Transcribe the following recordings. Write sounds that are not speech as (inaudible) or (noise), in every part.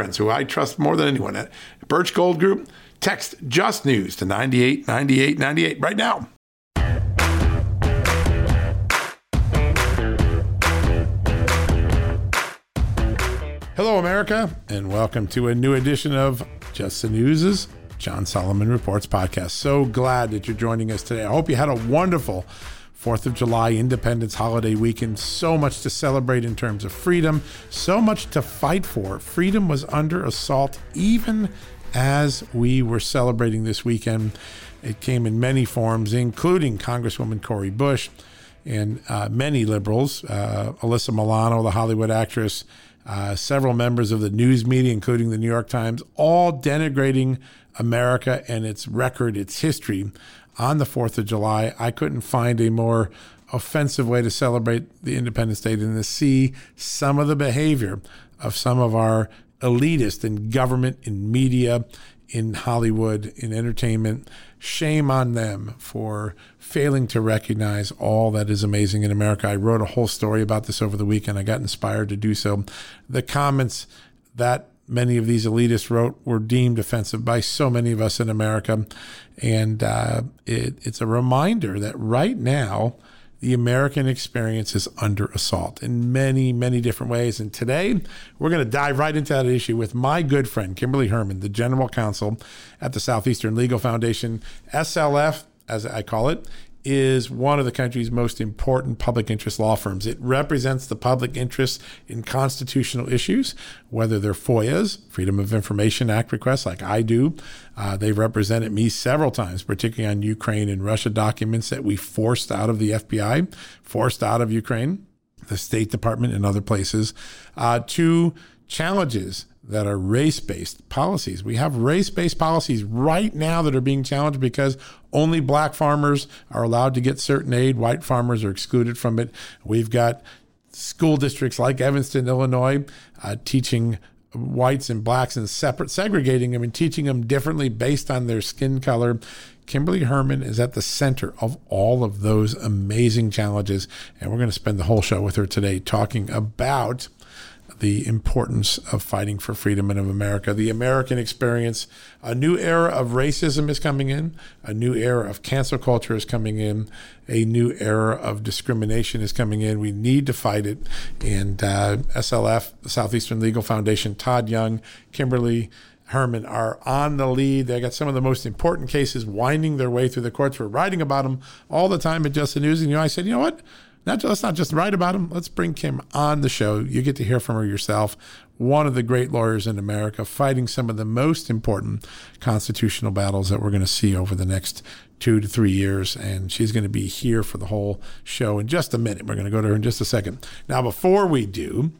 friends who I trust more than anyone at Birch Gold Group. Text Just News to 989898 right now. Hello, America, and welcome to a new edition of Just the News's John Solomon Reports podcast. So glad that you're joining us today. I hope you had a wonderful Fourth of July, Independence Holiday weekend. So much to celebrate in terms of freedom, so much to fight for. Freedom was under assault even as we were celebrating this weekend. It came in many forms, including Congresswoman Cori Bush and uh, many liberals, uh, Alyssa Milano, the Hollywood actress, uh, several members of the news media, including the New York Times, all denigrating America and its record, its history on the 4th of July. I couldn't find a more offensive way to celebrate the Independence Day than to see some of the behavior of some of our elitists in government, in media, in Hollywood, in entertainment. Shame on them for failing to recognize all that is amazing in America. I wrote a whole story about this over the weekend. I got inspired to do so. The comments that many of these elitists wrote were deemed offensive by so many of us in America. And uh, it, it's a reminder that right now, the American experience is under assault in many, many different ways. And today, we're going to dive right into that issue with my good friend, Kimberly Hermann, the general counsel at the Southeastern Legal Foundation, SLF, as I call it, is one of the country's most important public interest law firms. It represents the public interest in constitutional issues, whether they're FOIAs, Freedom of Information Act requests, like I do. Uh, they've represented me several times, particularly on Ukraine and Russia documents that we forced out of the FBI, forced out of Ukraine, the State Department, and other places, uh, to challenges that are race based policies. We have race based policies right now that are being challenged because only black farmers are allowed to get certain aid, white farmers are excluded from it. We've got school districts like Evanston, Illinois, uh, teaching whites and blacks and separate, segregating them and teaching them differently based on their skin color. Kimberly Hermann is at the center of all of those amazing challenges. And we're going to spend the whole show with her today talking about the importance of fighting for freedom in America. The American experience, a new era of racism is coming in, a new era of cancel culture is coming in, a new era of discrimination is coming in. We need to fight it. And uh, SLF, the Southeastern Legal Foundation, Todd Young, Kimberly, Hermann are on the lead. They got some of the most important cases winding their way through the courts. We're writing about them all the time at Just the News. And you know, I said, you know what? Not, let's not just write about him. Let's bring Kim on the show. You get to hear from her yourself. One of the great lawyers in America fighting some of the most important constitutional battles that we're going to see over the next two to three years. And she's going to be here for the whole show in just a minute. We're going to go to her in just a second. Now, before we do,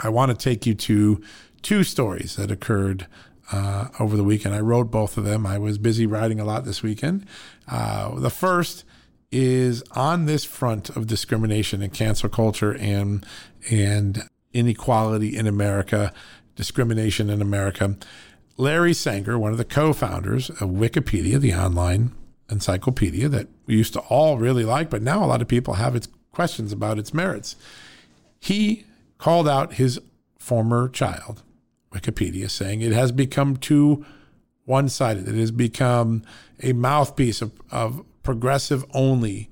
I want to take you to two stories that occurred uh, over the weekend. I wrote both of them. I was busy writing a lot this weekend. Uh, the first is on this front of discrimination and cancel culture and and inequality in America, discrimination in America. Larry Sanger, one of the co-founders of Wikipedia, the online encyclopedia that we used to all really like, but now a lot of people have its questions about its merits. He called out his former child, Wikipedia, saying it has become too one sided. It has become a mouthpiece of, of progressive only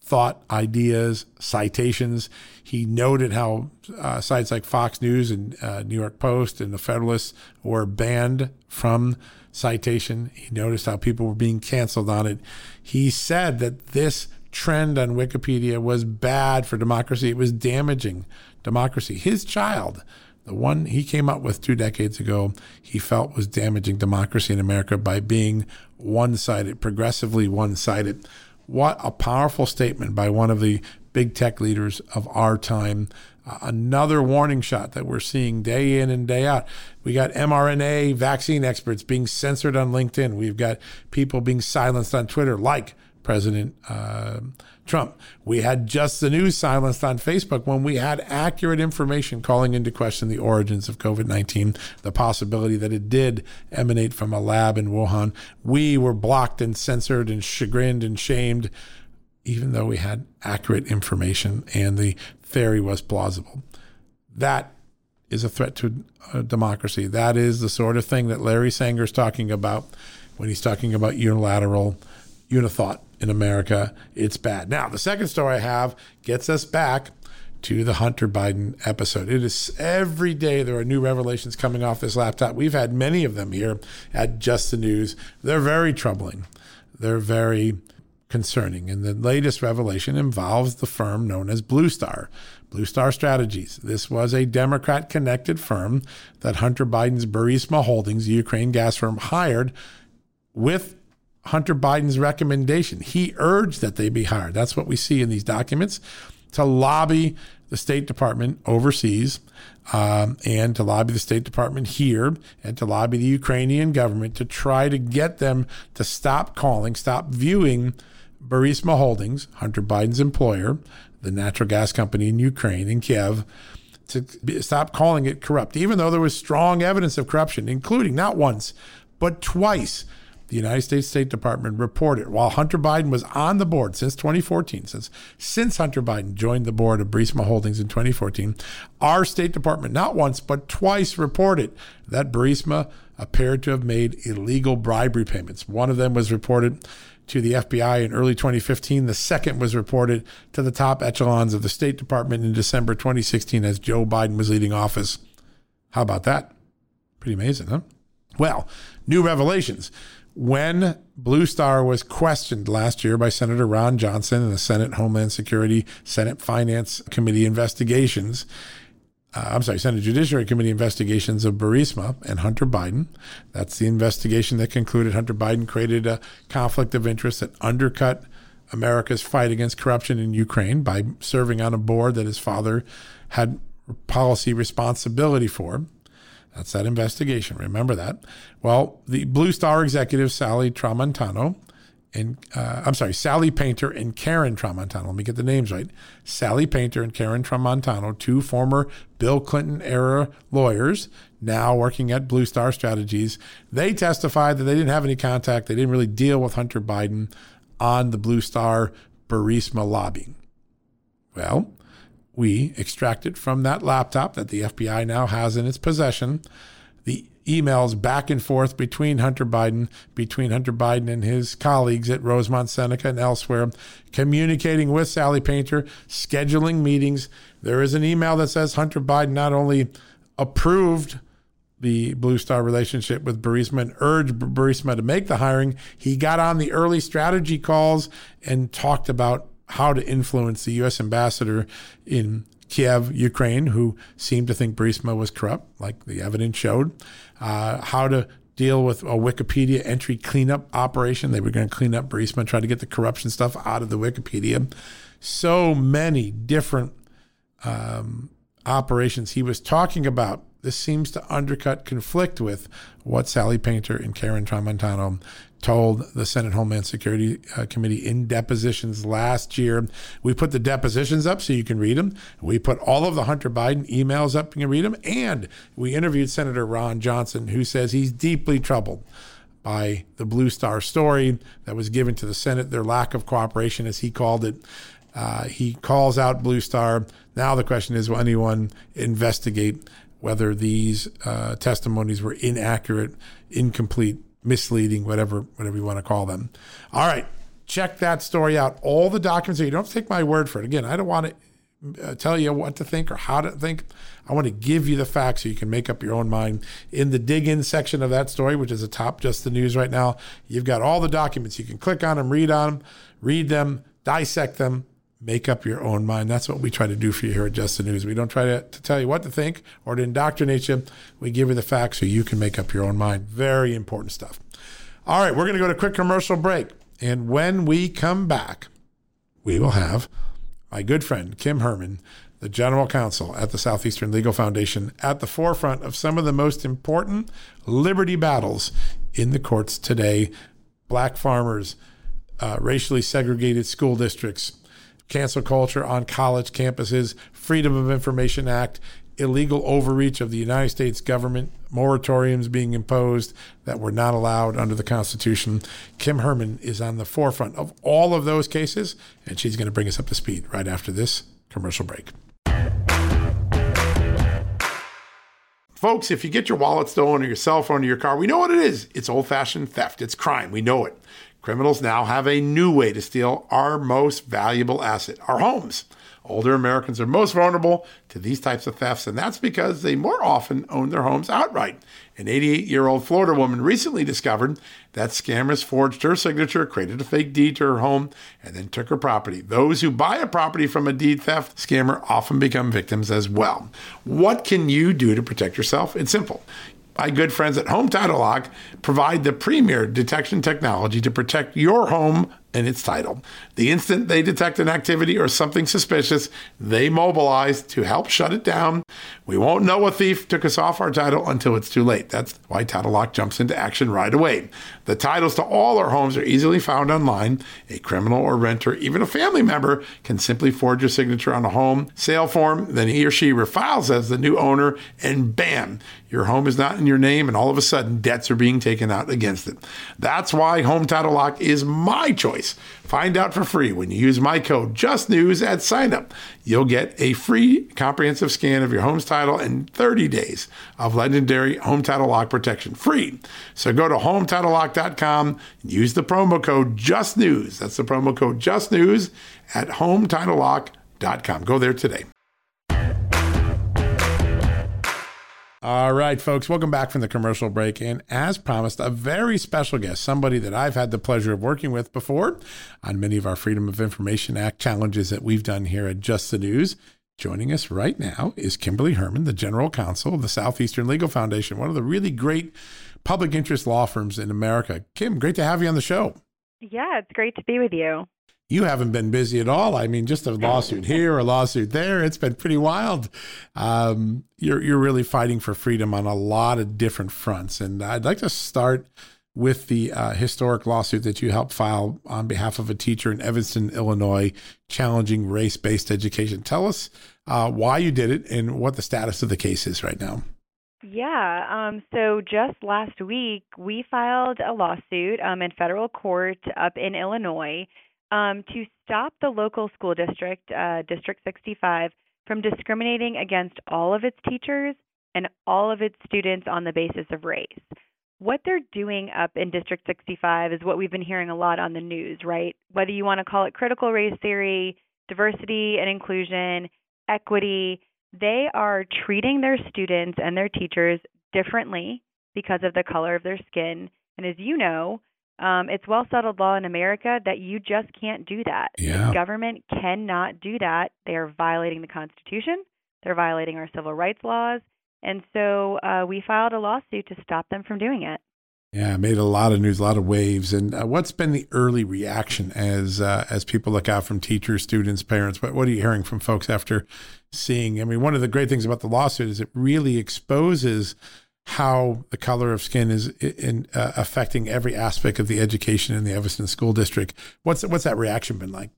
thought, ideas, citations. He noted how uh, sites like Fox News and uh, New York Post and the Federalist were banned from citation. He noticed how people were being canceled on it. He said that this trend on Wikipedia was bad for democracy. It was damaging democracy. His child, the one he came up with two decades ago, he felt was damaging democracy in America by being one sided, progressively one sided. What a powerful statement by one of the big tech leaders of our time. Uh, another warning shot that we're seeing day in and day out. We got mRNA vaccine experts being censored on LinkedIn. We've got people being silenced on Twitter, like President uh, Trump. We had just the news silenced on Facebook when we had accurate information calling into question the origins of COVID 19, the possibility that it did emanate from a lab in Wuhan. We were blocked and censored and chagrined and shamed, even though we had accurate information and the theory was plausible. That is a threat to uh, democracy. That is the sort of thing that Larry Sanger is talking about when he's talking about unilateral unithought in America. It's bad. Now, the second story I have gets us back to the Hunter Biden episode. It is every day there are new revelations coming off this laptop. We've had many of them here at Just the News. They're very troubling. They're very concerning. And the latest revelation involves the firm known as Blue Star. Blue Star Strategies. This was a Democrat connected firm that Hunter Biden's Burisma Holdings, the Ukraine gas firm, hired with Hunter Biden's recommendation. He urged that they be hired. That's what we see in these documents to lobby the State Department overseas um, and to lobby the State Department here and to lobby the Ukrainian government to try to get them to stop calling, stop viewing Burisma Holdings, Hunter Biden's employer, the natural gas company in Ukraine, in Kiev, to stop calling it corrupt, even though there was strong evidence of corruption, including not once, but twice the United States State Department reported while Hunter Biden was on the board since 2014, since since Hunter Biden joined the board of Burisma Holdings in 2014, our State Department not once but twice reported that Burisma appeared to have made illegal bribery payments. One of them was reported to the FBI in early 2015. The second was reported to the top echelons of the State Department in December 2016 as Joe Biden was leading office. How about that? Pretty amazing, huh? Well, new revelations when Blue Star was questioned last year by Senator Ron Johnson in the Senate Homeland Security, Senate Finance Committee investigations, uh, I'm sorry, Senate Judiciary Committee investigations of Burisma and Hunter Biden. That's the investigation that concluded Hunter Biden created a conflict of interest that undercut America's fight against corruption in Ukraine by serving on a board that his father had policy responsibility for. That's that investigation. Remember that. Well, the Blue Star executive, Sally Tramontano, and uh, I'm sorry, Sally Painter and Karen Tramontano. Let me get the names right. Sally Painter and Karen Tramontano, two former Bill Clinton era lawyers, now working at Blue Star Strategies. They testified that they didn't have any contact. They didn't really deal with Hunter Biden on the Blue Star Burisma lobbying. Well, we extracted from that laptop that the FBI now has in its possession the emails back and forth between Hunter Biden, between Hunter Biden and his colleagues at Rosemont Seneca and elsewhere, communicating with Sally Painter, scheduling meetings. There is an email that says Hunter Biden not only approved the Blue Star relationship with Burisma and urged Burisma to make the hiring, he got on the early strategy calls and talked about how to influence the U.S. ambassador in Kiev, Ukraine, who seemed to think Burisma was corrupt, like the evidence showed, uh, how to deal with a Wikipedia entry cleanup operation. They were going to clean up Burisma and try to get the corruption stuff out of the Wikipedia. So many different um, operations he was talking about this seems to undercut, conflict with what Sally Painter and Karen Tramontano told the Senate Homeland Security uh, Committee in depositions last year. We put the depositions up so you can read them. We put all of the Hunter Biden emails up, you can read them. And we interviewed Senator Ron Johnson, who says he's deeply troubled by the Blue Star story that was given to the Senate, their lack of cooperation, as he called it. Uh, he calls out Blue Star. Now the question is, will anyone investigate whether these uh, testimonies were inaccurate, incomplete, misleading, whatever whatever you want to call them. All right, check that story out. All the documents, you don't have to take my word for it. Again, I don't want to uh, tell you what to think or how to think. I want to give you the facts so you can make up your own mind. In the dig in section of that story, which is atop just the news right now, you've got all the documents. You can click on them, read on them, read them, dissect them, make up your own mind. That's what we try to do for you here at Just the News. We don't try to, to tell you what to think or to indoctrinate you. We give you the facts so you can make up your own mind. Very important stuff. All right, we're going to go to a quick commercial break. And when we come back, we will have my good friend, Kim Hermann, the general counsel at the Southeastern Legal Foundation, at the forefront of some of the most important liberty battles in the courts today black farmers, uh, racially segregated school districts, cancel culture on college campuses, Freedom of Information Act, illegal overreach of the United States government, moratoriums being imposed that were not allowed under the Constitution. Kim Hermann is on the forefront of all of those cases, and she's going to bring us up to speed right after this commercial break. Folks, if you get your wallet stolen or your cell phone or your car, we know what it is. It's old fashioned theft, it's crime. We know it. Criminals now have a new way to steal our most valuable asset, our homes. Older Americans are most vulnerable to these types of thefts, and that's because they more often own their homes outright. An 88 year old Florida woman recently discovered that scammers forged her signature, created a fake deed to her home, and then took her property. Those who buy a property from a deed theft scammer often become victims as well. What can you do to protect yourself? It's simple my good friends at Home Title Lock provide the premier detection technology to protect your home and its title. The instant they detect an activity or something suspicious, they mobilize to help shut it down. We won't know a thief took us off our title until it's too late. That's why Title Lock jumps into action right away. The titles to all our homes are easily found online. A criminal or renter, even a family member, can simply forge a signature on a home sale form. Then he or she refiles as the new owner, and bam, your home is not in your name, and all of a sudden debts are being taken out against it. That's why Home Title Lock is my choice. Find out for free when you use my code JustNews at signup. You'll get a free comprehensive scan of your home's title and 30 days of legendary Home Title Lock protection free. So go to HomeTitleLock.com and use the promo code JustNews. That's the promo code JustNews at HomeTitleLock.com. Go there today. All right, folks, welcome back from the commercial break. And as promised, a very special guest, somebody that I've had the pleasure of working with before on many of our Freedom of Information Act challenges that we've done here at Just the News. Joining us right now is Kimberly Hermann, the General Counsel of the Southeastern Legal Foundation, one of the really great public interest law firms in America. Kim, great to have you on the show. Yeah, it's great to be with you you haven't been busy at all. I mean, just a lawsuit here, a lawsuit there. It's been pretty wild. Um, you're you're really fighting for freedom on a lot of different fronts, and I'd like to start with the uh, historic lawsuit that you helped file on behalf of a teacher in Evanston, Illinois, challenging race-based education. Tell us uh, why you did it and what the status of the case is right now. Yeah. Um, so just last week, we filed a lawsuit um, in federal court up in Illinois um, to stop the local school district, uh, District 65, from discriminating against all of its teachers and all of its students on the basis of race. What they're doing up in District 65 is what we've been hearing a lot on the news, right? Whether you want to call it critical race theory, diversity and inclusion, equity, they are treating their students and their teachers differently because of the color of their skin. And as you know, um, it's well settled law in America that you just can't do that. Yeah. The government cannot do that. They are violating the Constitution. They're violating our civil rights laws. And so uh, we filed a lawsuit to stop them from doing it. Yeah, made a lot of news, a lot of waves. And uh, what's been the early reaction as uh, as people look out from teachers, students, parents? What what are you hearing from folks after seeing? I mean, one of the great things about the lawsuit is it really exposes how the color of skin is in, uh, affecting every aspect of the education in the Evanston School District. What's what's that reaction been like?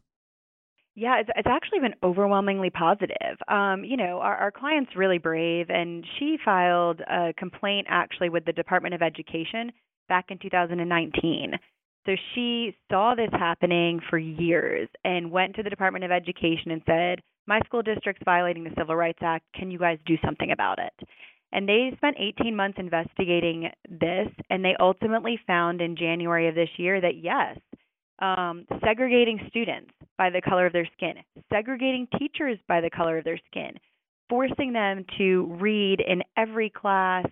Yeah, it's, it's actually been overwhelmingly positive. Um, you know, our, our client's really brave, and she filed a complaint actually with the Department of Education back in 2019. So she saw this happening for years and went to the Department of Education and said, My school district's violating the Civil Rights Act. Can you guys do something about it? And they spent 18 months investigating this, and they ultimately found in January of this year that yes, um, segregating students by the color of their skin, segregating teachers by the color of their skin, forcing them to read in every class,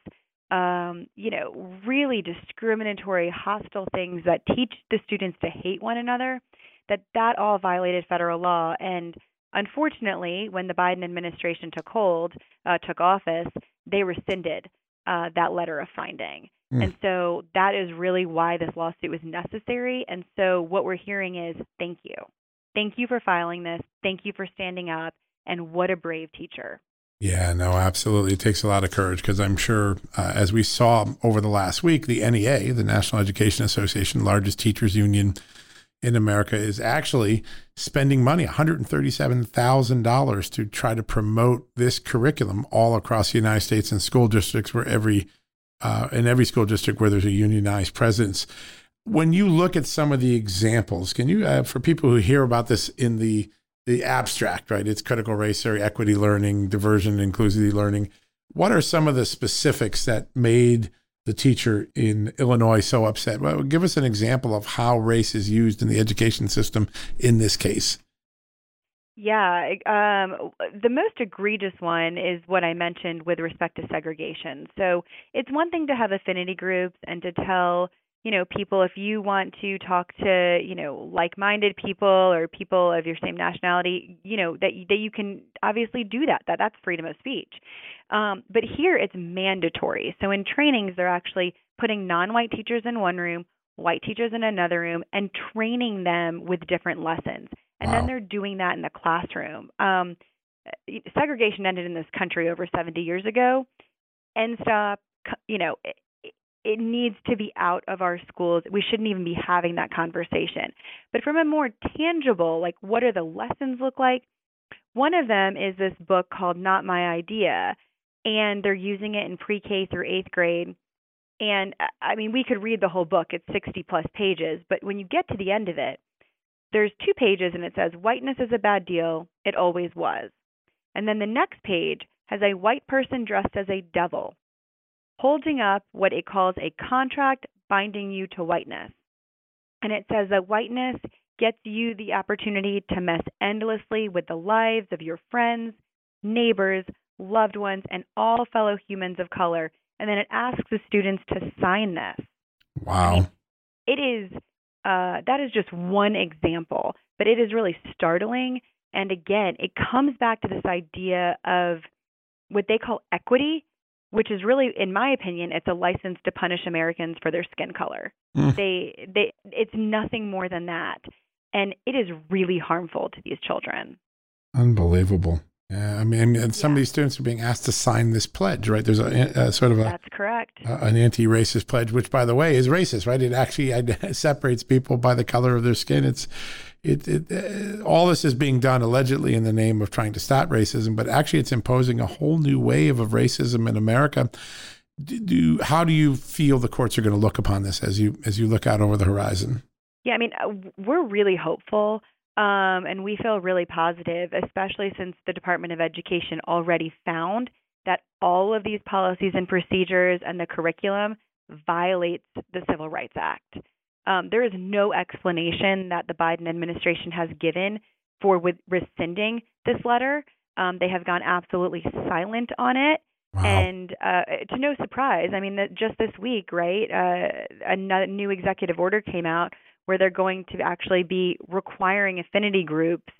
um, you know, really discriminatory, hostile things that teach the students to hate one another, that that all violated federal law. And unfortunately, when the Biden administration took hold, uh, took office, they rescinded uh, that letter of finding. Mm. And so that is really why this lawsuit was necessary. And so what we're hearing is thank you. Thank you for filing this. Thank you for standing up. And what a brave teacher. Yeah, no, absolutely. It takes a lot of courage because I'm sure, uh, as we saw over the last week, the NEA, the National Education Association, largest teachers union in America, is actually spending money, $137,000, to try to promote this curriculum all across the United States in school districts where every uh, in every school district where there's a unionized presence. When you look at some of the examples, can you, uh, for people who hear about this in the the abstract, right? It's critical race theory, equity learning, diversion, inclusivity learning. What are some of the specifics that made the teacher in Illinois so upset? Well, give us an example of how race is used in the education system in this case. Yeah, um, the most egregious one is what I mentioned with respect to segregation. So it's one thing to have affinity groups and to tell you know people if you want to talk to you know like-minded people or people of your same nationality you know that that you can obviously do that that that's freedom of speech um, but here it's mandatory so in trainings they're actually putting non-white teachers in one room white teachers in another room and training them with different lessons and wow. then they're doing that in the classroom. Um, segregation ended in this country over 70 years ago. End stop, you know, it, it needs to be out of our schools. We shouldn't even be having that conversation. But from a more tangible, like what are the lessons look like? One of them is this book called Not My Idea, and they're using it in pre K through eighth grade. And uh, I mean, we could read the whole book, it's 60 plus pages, but when you get to the end of it, there's two pages and it says whiteness is a bad deal. It always was. And then the next page has a white person dressed as a devil holding up what it calls a contract binding you to whiteness. And it says that whiteness gets you the opportunity to mess endlessly with the lives of your friends, neighbors, loved ones, and all fellow humans of color. And then it asks the students to sign this. Wow. I mean, it is uh, that is just one example, but it is really startling. And again, it comes back to this idea of what they call equity, which is really, in my opinion, it's a license to punish Americans for their skin color. Mm. They, they, it's nothing more than that, and it is really harmful to these children. Unbelievable. Yeah, I mean, and some yeah. of these students are being asked to sign this pledge, right? There's a, a sort of a that's correct, a, an anti-racist pledge, which, by the way, is racist, right? It actually (laughs) separates people by the color of their skin. It's it, it uh, all this is being done allegedly in the name of trying to stop racism, but actually, it's imposing a whole new wave of racism in America. Do, do how do you feel the courts are going to look upon this as you as you look out over the horizon? Yeah, I mean, uh, we're really hopeful. Um, and we feel really positive, especially since the Department of Education already found that all of these policies and procedures and the curriculum violates the Civil Rights Act. Um, there is no explanation that the Biden administration has given for with rescinding this letter. Um, they have gone absolutely silent on it. Wow. And uh, to no surprise, I mean, just this week, right, uh, a new executive order came out where they're going to actually be requiring affinity groups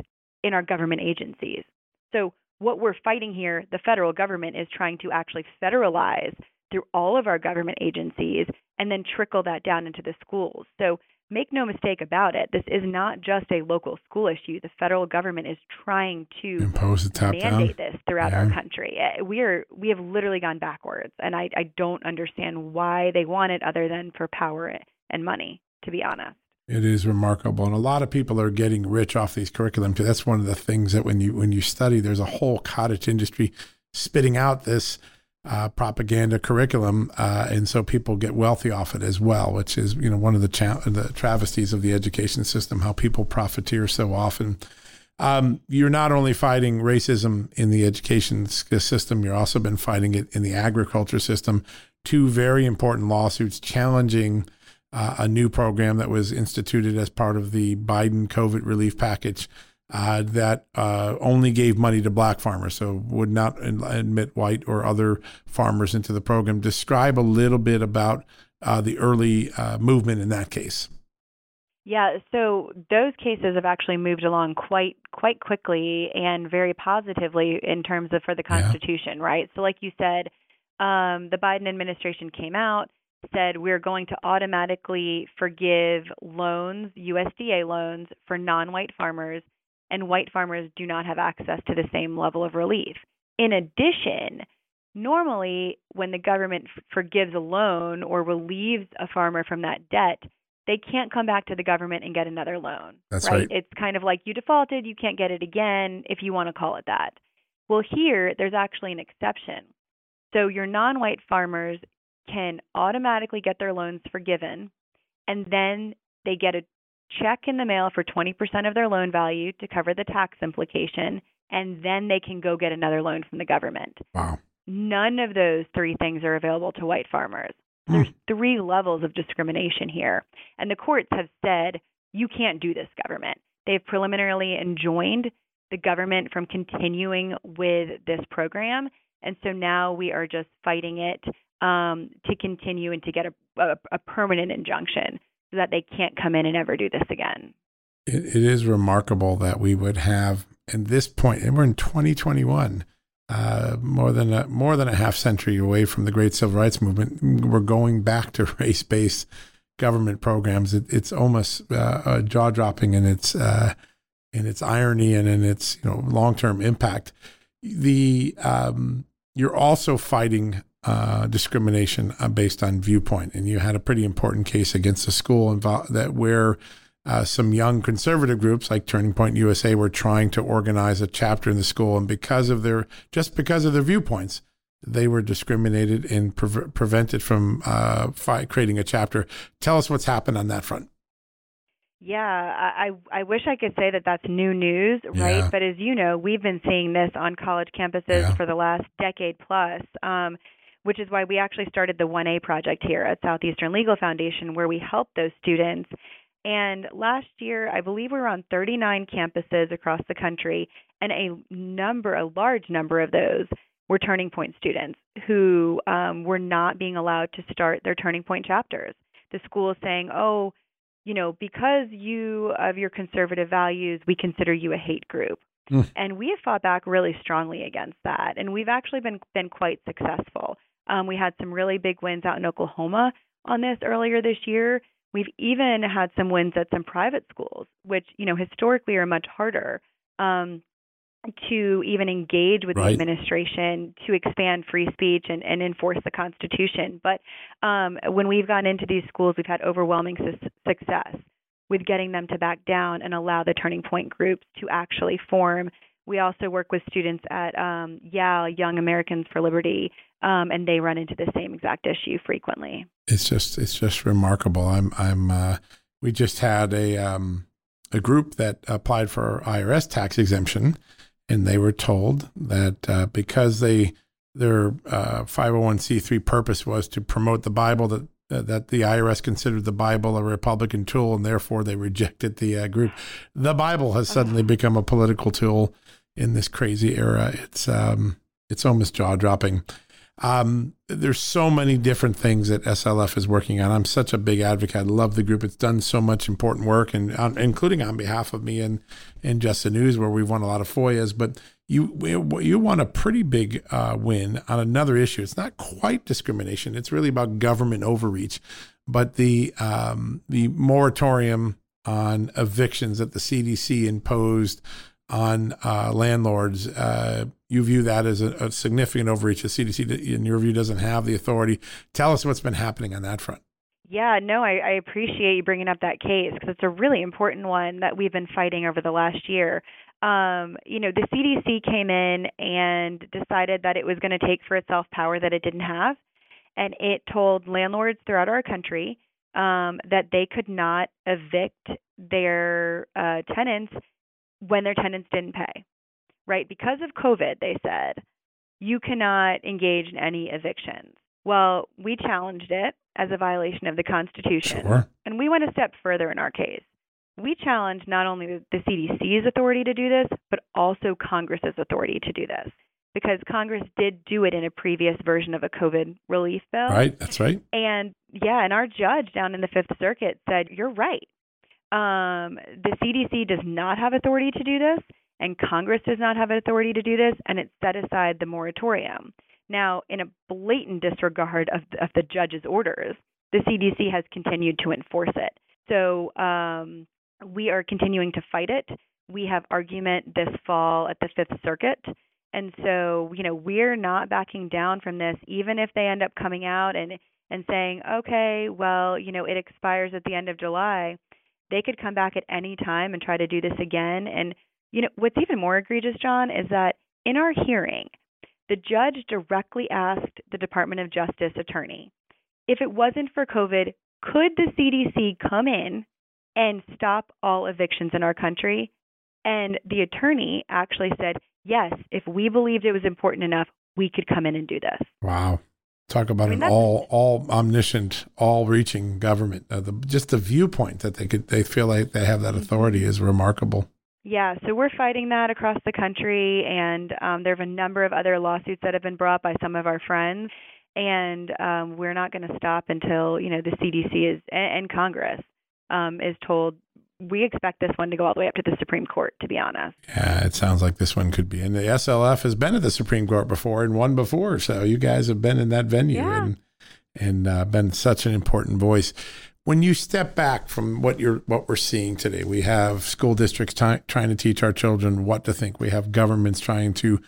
in our government agencies. So, what we're fighting here, the federal government is trying to actually federalize through all of our government agencies and then trickle that down into the schools. So, make no mistake about it, this is not just a local school issue. The federal government is trying to impose a top mandate down. this throughout yeah. our country. Eh, we are we have literally gone backwards, and I, I don't understand why they want it other than for power and money. To be honest. It is remarkable, and a lot of people are getting rich off these curriculum too. That's one of the things that when you when you study, there's a whole cottage industry spitting out this uh, propaganda curriculum, uh, and so people get wealthy off it as well, which is you know one of the cha- the travesties of the education system, how people profiteer so often. Um, you're not only fighting racism in the education system, you're also been fighting it in the agriculture system. Two very important lawsuits challenging uh, a new program that was instituted as part of the Biden COVID relief package uh, that uh, only gave money to black farmers, so would not admit white or other farmers into the program. Describe a little bit about uh, the early uh, movement in that case. Yeah, so those cases have actually moved along quite quite quickly and very positively in terms of for the Constitution, yeah. right? So, like you said, um, the Biden administration came out said we're going to automatically forgive loans, USDA loans for non-white farmers and white farmers do not have access to the same level of relief. In addition, normally when the government f- forgives a loan or relieves a farmer from that debt, they can't come back to the government and get another loan. That's right. right. It's kind of like you defaulted, you can't get it again if you want to call it that. Well, here there's actually an exception. So your non-white farmers can automatically get their loans forgiven and then they get a check in the mail for 20% of their loan value to cover the tax implication, and then they can go get another loan from the government. Wow. None of those three things are available to white farmers. Hmm. There's three levels of discrimination here. And the courts have said, you can't do this, government. They've preliminarily enjoined the government from continuing with this program. And so now we are just fighting it um, to continue and to get a, a, a permanent injunction so that they can't come in and ever do this again. it, it is remarkable that we would have, at this point, and we're in 2021, uh, more than a, more than a half century away from the great civil rights movement. We're going back to (laughs) race based government programs. It, it's almost uh, jaw dropping in its uh, in its irony and in its you know long term impact. The um, you're also fighting uh, discrimination uh, based on viewpoint. And you had a pretty important case against a school involved that where uh, some young conservative groups like Turning Point USA were trying to organize a chapter in the school, and because of their just because of their viewpoints, they were discriminated and pre- prevented from uh, creating a chapter. Tell us what's happened on that front. Yeah, I I wish I could say that that's new news, right? Yeah. But as you know, we've been seeing this on college campuses yeah. for the last decade plus. Um, which is why we actually started the 1A project here at Southeastern Legal Foundation, where we help those students. And last year, I believe we were on 39 campuses across the country, and a number, a large number of those were Turning Point students who um, were not being allowed to start their Turning Point chapters. The school is saying, oh, you know, because you of your conservative values, we consider you a hate group. Mm. And we have fought back really strongly against that, and we've actually been been quite successful. Um, we had some really big wins out in Oklahoma on this earlier this year. We've even had some wins at some private schools, which you know historically are much harder um, to even engage with right. the administration to expand free speech and, and enforce the Constitution. But um, when we've gone into these schools, we've had overwhelming su- success with getting them to back down and allow the turning point groups to actually form. We also work with students at um, Yale, Young Americans for Liberty, um, and they run into the same exact issue frequently. It's just it's just remarkable. I'm I'm uh, we just had a um, a group that applied for IRS tax exemption, and they were told that uh, because they their uh, 501c3 purpose was to promote the Bible that that the IRS considered the Bible a Republican tool, and therefore they rejected the uh, group. The Bible has suddenly uh-huh. become a political tool in this crazy era. It's um, it's almost jaw dropping. Um, there's so many different things that SLF is working on. I'm such a big advocate. I love the group. It's done so much important work, and including on behalf of me and and Just the News, where we've won a lot of FOIAs. But you you won a pretty big uh, win on another issue. It's not quite discrimination. It's really about government overreach. But the um, the moratorium on evictions that the CDC imposed on uh, landlords. Uh, you view that as a, a, significant overreach. The CDC, in your view, doesn't have the authority. Tell us what's been happening on that front. Yeah, no, I, I appreciate you bringing up that case because it's a really important one that we've been fighting over the last year. Um, you know, the CDC came in and decided that it was going to take for itself power that it didn't have, and it told landlords throughout our country um, that they could not evict their uh, tenants when their tenants didn't pay, right? Because of COVID, they said, you cannot engage in any evictions. Well, we challenged it as a violation of the Constitution. Sure. And we went a step further in our case. We challenged not only the CDC's authority to do this, but also Congress's authority to do this because Congress did do it in a previous version of a COVID relief bill. Right, that's right. And yeah, and our judge down in the Fifth Circuit said, You're right. Um, the CDC does not have authority to do this, and Congress does not have authority to do this, and it set aside the moratorium. Now, in a blatant disregard of, of the judge's orders, the CDC has continued to enforce it. So um, we are continuing to fight it. We have argument this fall at the Fifth Circuit. And so, you know, we're not backing down from this, even if they end up coming out and, and saying, okay, well, you know, it expires at the end of July. They could come back at any time and try to do this again. And, you know, what's even more egregious, John, is that in our hearing, the judge directly asked the Department of Justice attorney if it wasn't for COVID, could the CDC come in and stop all evictions in our country? And the attorney actually said, yes, if we believed it was important enough, we could come in and do this. Wow. Talk about I mean, an all all omniscient, all reaching government. Uh, the, just the viewpoint that they could they feel like they have that Mm-hmm. authority is remarkable. Yeah, so we're fighting that across the country, and um, there have a number of other lawsuits that have been brought by some of our friends, and um, we're not going to stop until you know the CDC is and, and Congress um, is told. We expect this one to go all the way up to the Supreme Court. To be honest. Yeah, it sounds like this one could be. And the SLF has been at the Supreme Court before and won before, so you guys have been in that venue Yeah. and and uh, been such an important voice. When you step back from what you're what we're seeing today, we have school districts ty- trying to teach our children what to think. We have governments trying to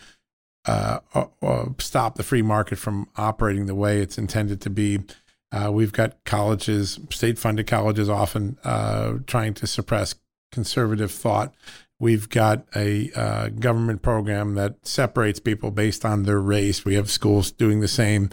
uh, uh, uh, stop the free market from operating the way it's intended to be. Uh, we've got colleges, state funded colleges, often uh, trying to suppress conservative thought. We've got a uh, government program that separates people based on their race. We have schools doing the same.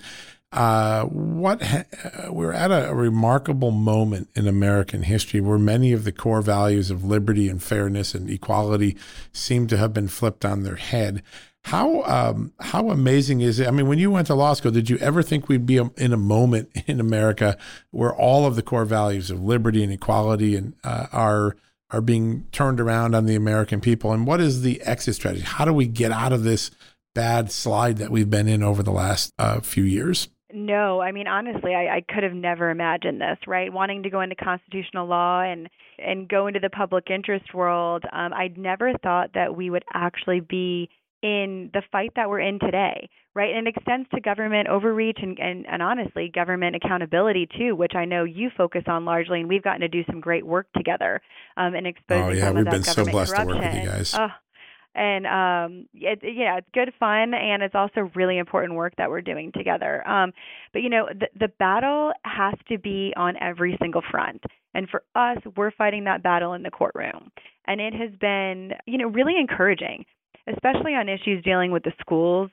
Uh, what ha- uh, we're at a, a remarkable moment in American history where many of the core values of liberty and fairness and equality seem to have been flipped on their head. How um, how amazing is it? I mean, when you went to law school, did you ever think we'd be in a moment (laughs) in America where all of the core values of liberty and equality and uh, are are being turned around on the American people? And what is the exit strategy? How do we get out of this bad slide that we've been in over the last uh, few years? No, I mean honestly, I, I could have never imagined this. Right, wanting to go into constitutional law and and go into the public interest world, um, I'd never thought that we would actually be in the fight that we're in today, right? And it extends to government overreach and, and, and honestly, government accountability too, which I know you focus on largely, and we've gotten to do some great work together um, in exposing Oh, yeah, some we've of that been so blessed to work with corruption. you guys. Oh, and um, it, yeah, it's good fun, and it's also really important work that we're doing together. Um, but you know, the, the battle has to be on every single front. And for us, we're fighting that battle in the courtroom. And it has been, you know, really encouraging especially on issues dealing with the schools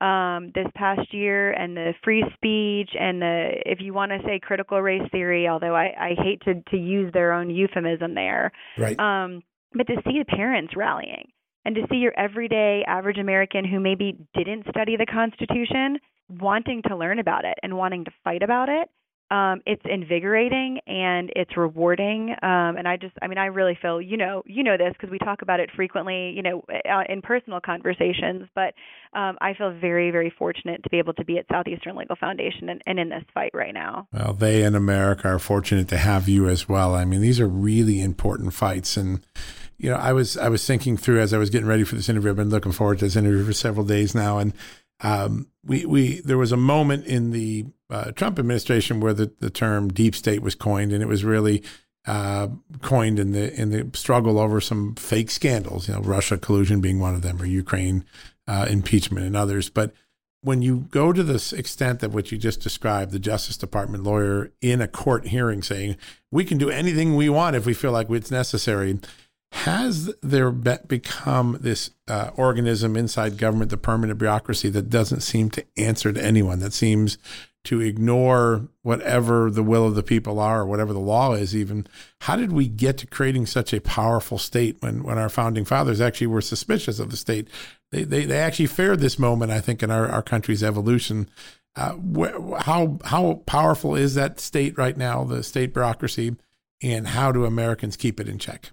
um, this past year and the free speech and the, if you want to say critical race theory, although I, I hate to, to use their own euphemism there, Right. um, but to see the parents rallying and to see your everyday average American who maybe didn't study the Constitution wanting to learn about it and wanting to fight about it um, it's invigorating and it's rewarding. Um, and I just, I mean, I really feel, you know, you know this because we talk about it frequently, you know, uh, in personal conversations. But um, I feel very, very fortunate to be able to be at Southeastern Legal Foundation and, and in this fight right now. Well, they in America are fortunate to have you as well. I mean, these are really important fights, and you know, I was I was thinking through as I was getting ready for this interview. I've been looking forward to this interview for several days now, and um, we we there was a moment in the uh, Trump administration where the, the term deep state was coined, and it was really uh, coined in the in the struggle over some fake scandals. You know, Russia collusion being one of them, or Ukraine uh, impeachment and others. But when you go to this extent of what you just described, the Justice Department lawyer in a court hearing saying we can do anything we want if we feel like it's necessary. Has there be- become this uh, organism inside government, the permanent bureaucracy, that doesn't seem to answer to anyone, that seems to ignore whatever the will of the people are or whatever the law is even how did we get to creating such a powerful state when when our founding fathers actually were suspicious of the state they, they, they actually feared this moment, I think, in our, our country's evolution. Uh, wh- how how powerful is that state right now, the state bureaucracy, and how do Americans keep it in check?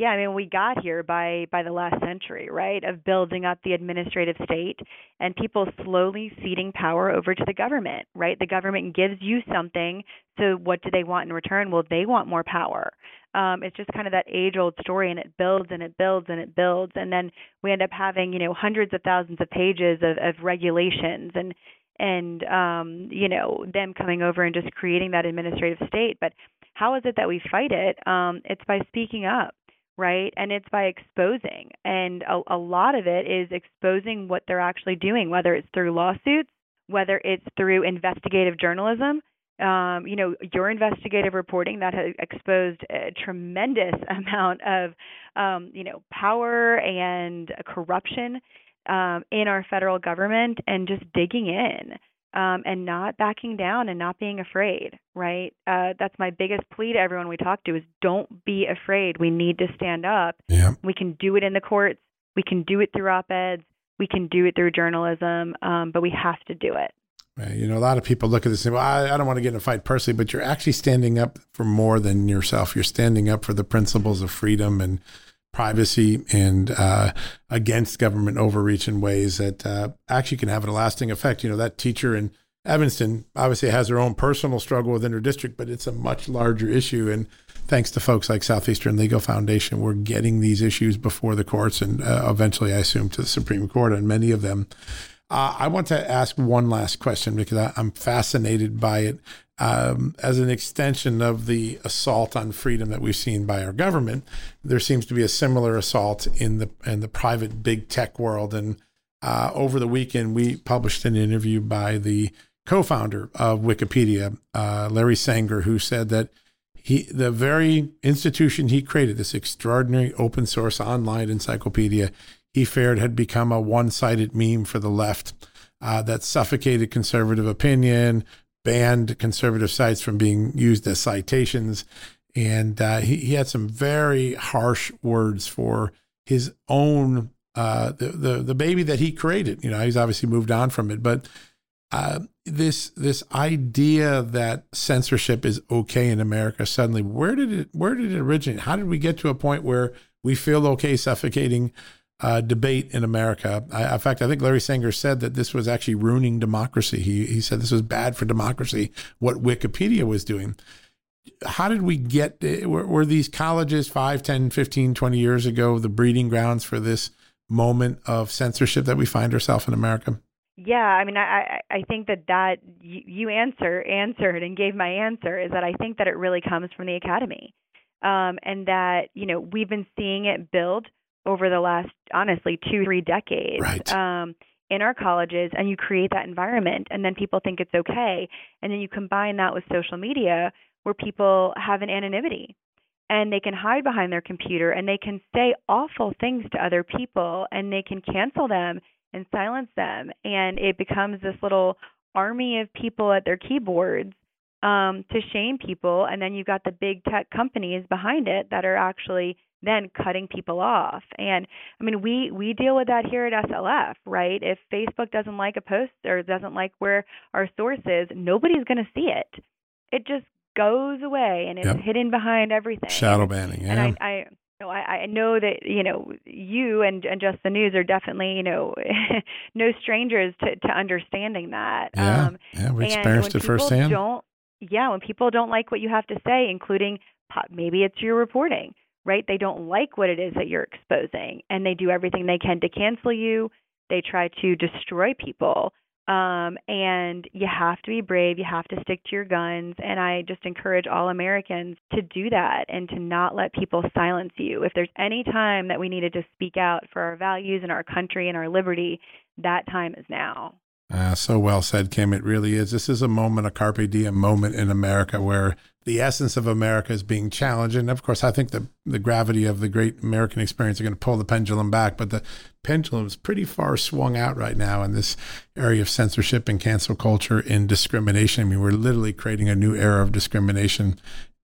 Yeah, I mean, we got here by by the last century, right, of building up the administrative state and people slowly ceding power over to the government, right? The government gives you something, so what do they want in return? Well, they want more power. Um, it's just kind of that age-old story, and it builds and it builds and it builds, and then we end up having, you know, hundreds of thousands of pages of, of regulations and and um, you know them coming over and just creating that administrative state. But how is it that we fight it? Um, it's by speaking up right? And it's by exposing. And a, a lot of it is exposing what they're actually doing, whether it's through lawsuits, whether it's through investigative journalism. Um, you know, your investigative reporting that has exposed a tremendous (laughs) amount of, um, you know, power and corruption um, in our federal government, and just digging in um, and not backing down and not being afraid, right? Uh, that's my biggest plea to everyone we talk to is don't be afraid. We need to stand up. Yeah. We can do it in the courts. We can do it through op-eds. We can do it through journalism, um, but we have to do it. You know, a lot of people look at this and say, well, I, I don't want to get in a fight personally, but you're actually standing up for more than yourself. You're standing up for the principles of freedom and privacy and uh, against government overreach in ways that uh, actually can have a lasting effect. You know, that teacher in Evanston obviously has her own personal struggle within her district, but it's a much larger issue. And thanks to folks like Southeastern Legal Foundation, we're getting these issues before the courts and uh, eventually, I assume, to the Supreme Court on many of them. Uh, I want to ask one last question because I, I'm fascinated by it um, as an extension of the assault on freedom that we've seen by our government, there seems to be a similar assault in the in the private big tech world. And uh, over the weekend, we published an interview by the co-founder of Wikipedia, uh, Larry Sanger, who said that he the very institution he created, this extraordinary open source online encyclopedia, he feared had become a one-sided meme for the left. Uh, that suffocated conservative opinion, banned conservative sites from being used as citations. And uh, he, he had some very harsh words for his own uh, the, the the baby that he created. You know, he's obviously moved on from it, but uh, this this idea that censorship is okay in America suddenly where did it where did it originate? How did we get to a point where we feel okay suffocating uh, debate in America. I, in fact, I think Larry Sanger said that this was actually ruining democracy. He, he said this was bad for democracy, what Wikipedia was doing. How did we get, were, were these colleges 5, 10, 15, 20 years ago the breeding grounds for this moment of censorship that we find ourselves in America? Yeah, I mean, I I think that that you, you answer answered and gave my answer is that I think that it really comes from the academy, um, and that you know we've been seeing it build over the last honestly two three decades right. um, in our colleges and you create that environment and then people think it's okay and then you combine that with social media where people have an anonymity and they can hide behind their computer and they can say awful things to other people and they can cancel them and silence them and it becomes this little army of people at their keyboards um, to shame people and then you've got the big tech companies behind it that are actually then cutting people off. And I mean, we we deal with that here at SLF, right? If Facebook doesn't like a post or doesn't like where our source is, nobody's going to see it. It just goes away and it's yep. hidden behind everything. Shadow banning, yeah. And I, I you know, I, I know that you know you and, and just the news are definitely you know (laughs) no strangers to, to understanding that. Yeah, um, yeah, we experienced it firsthand. Don't, yeah, when people don't like what you have to say, including maybe it's your reporting, right? They don't like what it is that you're exposing, and they do everything they can to cancel you. They try to destroy people. Um, and you have to be brave. You have to stick to your guns. And I just encourage all Americans to do that and to not let people silence you. If there's any time that we needed to speak out for our values and our country and our liberty, that time is now. Uh, so well said, Kim. It really is. This is a moment, a carpe diem moment in America where the essence of America is being challenged. And of course, I think the, the gravity of the great American experience are going to pull the pendulum back, but the pendulum is pretty far swung out right now in this area of censorship and cancel culture and discrimination. I mean, we're literally creating a new era of discrimination.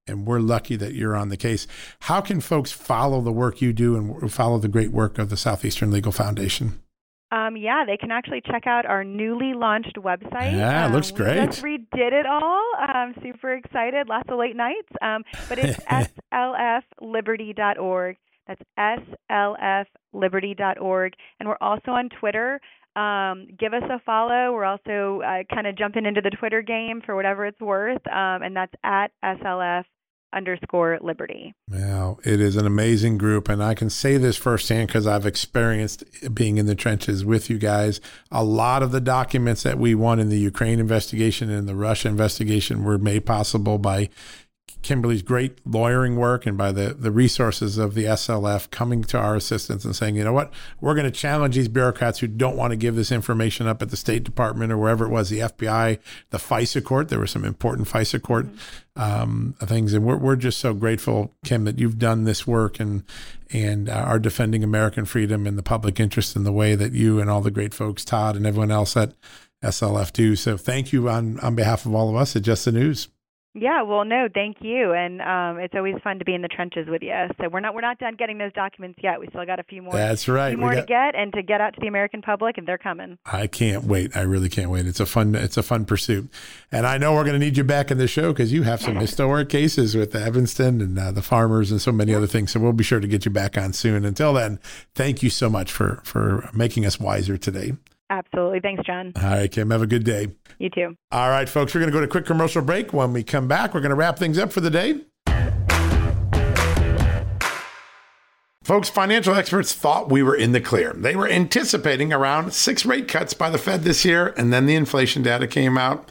And we're lucky that you're on the case. How can folks follow the work you do and follow the great work of the Southeastern Legal Foundation? Um, yeah, they can actually check out our newly launched website. Yeah, it um, looks great. We just redid it all. I'm super excited. Lots of late nights. Um, but it's (laughs) slfliberty.org. That's slfliberty.org. And we're also on Twitter. Um, give us a follow. We're also uh, kind of jumping into the Twitter game for whatever it's worth. Um, and that's at slf underscore liberty. Well, it is an amazing group. And I can say this firsthand because I've experienced being in the trenches with you guys. A lot of the documents that we won in the Ukraine investigation and the Russia investigation were made possible by Kimberly's great lawyering work and by the, the resources of the SLF coming to our assistance and saying, you know what, we're going to challenge these bureaucrats who don't want to give this information up at the State Department or wherever it was, the FBI, the FISA court. There were some important FISA court um, things, and we're we're just so grateful, Kim, that you've done this work and and uh, are defending American freedom and the public interest in the way that you and all the great folks, Todd and everyone else at SLF do. So thank you on on behalf of all of us at Just the News. Yeah, well, no, thank you, and um, it's always fun to be in the trenches with you. So we're not we're not done getting those documents yet. We still got a few more. That's right. Few more got, to get and to get out to the American public, and they're coming. I can't wait. I really can't wait. It's a fun it's a fun pursuit, and I know we're going to need you back in the show because you have some (laughs) historic cases with Evanston and uh, the farmers and so many other things. So we'll be sure to get you back on soon. Until then, thank you so much for for making us wiser today. Absolutely. Thanks, John. All right, Kim. Have a good day. You too. All right, folks. We're going to go to a quick commercial break. When we come back, we're going to wrap things up for the day. Folks, financial experts thought we were in the clear. They were anticipating around six rate cuts by the Fed this year, and then the inflation data came out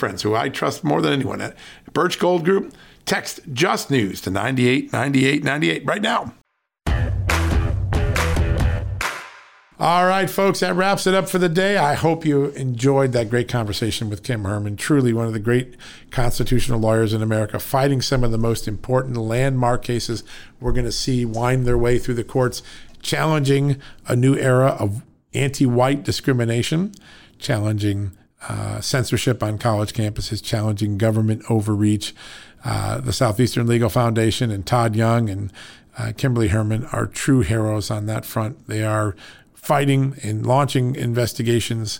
friends who I trust more than anyone at Birch Gold Group, text Just News to 989898 right now. All right, folks, that wraps it up for the day. I hope you enjoyed that great conversation with Kim Hermann, truly one of the great constitutional lawyers in America, fighting some of the most important landmark cases we're going to see wind their way through the courts, challenging a new era of anti white discrimination, challenging uh, censorship on college campuses, challenging government overreach. Uh, the Southeastern Legal Foundation and Todd Young and uh, Kimberly Hermann are true heroes on that front. They are fighting and launching investigations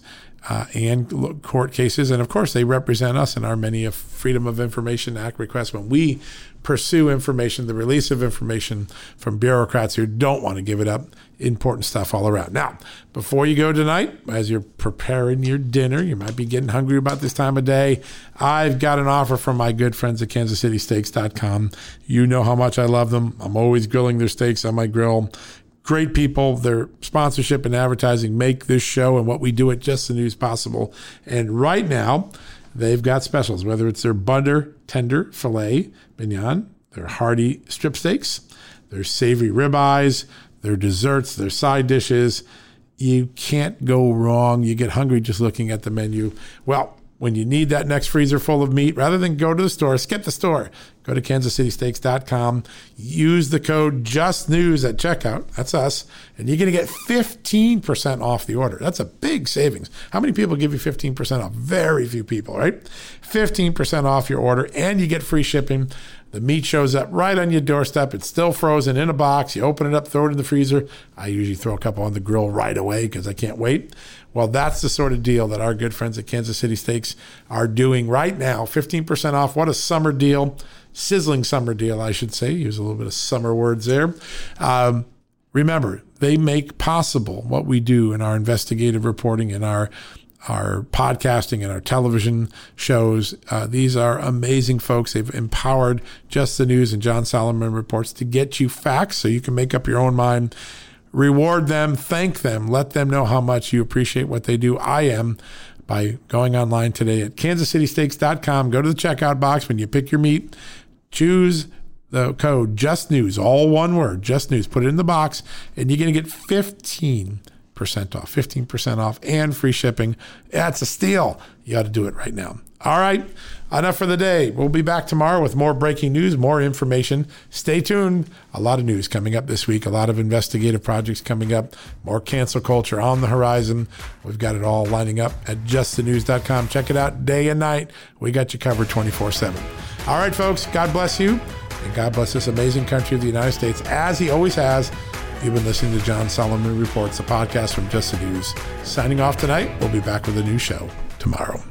uh, and court cases. And of course, they represent us in our many Freedom of Information Act requests when we pursue information, the release of information from bureaucrats who don't want to give it up. Important stuff all around. Now, before you go tonight, as you're preparing your dinner, you might be getting hungry about this time of day. I've got an offer from my good friends at KansasCitySteaks.com. You know how much I love them. I'm always grilling their steaks on my grill great people. Their sponsorship and advertising make this show and what we do at Just the News possible. And right now, they've got specials, whether it's their butter tender filet mignon, their hearty strip steaks, their savory ribeyes, their desserts, their side dishes. You can't go wrong. You get hungry just looking at the menu. Well, when you need that next freezer full of meat, rather than go to the store, skip the store. Go to kansascitysteaks.com. Use the code JUSTNEWS at checkout. That's us. And you're going to get 15% off the order. That's a big savings. How many people give you 15% off? Very few people, right? 15% off your order, and you get free shipping. The meat shows up right on your doorstep. It's still frozen in a box. You open it up, throw it in the freezer. I usually throw a couple on the grill right away because I can't wait. Well, that's the sort of deal that our good friends at Kansas City Steaks are doing right now. 15% off. What a summer deal. Sizzling summer deal, I should say. Use a little bit of summer words there. Um, remember, they make possible what we do in our investigative reporting and our our podcasting and our television shows. Uh, these are amazing folks. They've empowered Just the News and John Solomon Reports to get you facts so you can make up your own mind. Reward them, thank them, let them know how much you appreciate what they do. I am by going online today at kansascitysteaks.com. Go to the checkout box when you pick your meat, choose the code just news, all one word, just news, put it in the box, and you're going to get 15 percent off, 15% off, and free shipping. That's a steal. You got to do it right now. All right, enough for the day. We'll be back tomorrow with more breaking news, more information. Stay tuned. A lot of news coming up this week, a lot of investigative projects coming up, more cancel culture on the horizon. We've got it all lining up at justthenews.com. Check it out day and night. We got you covered 24 7. All right, folks, God bless you, and God bless this amazing country of the United States, as He always has. You've been listening to John Solomon Reports, a podcast from Just the News. Signing off tonight. We'll be back with a new show tomorrow.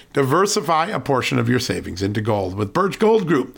Diversify a portion of your savings into gold with Birch Gold Group.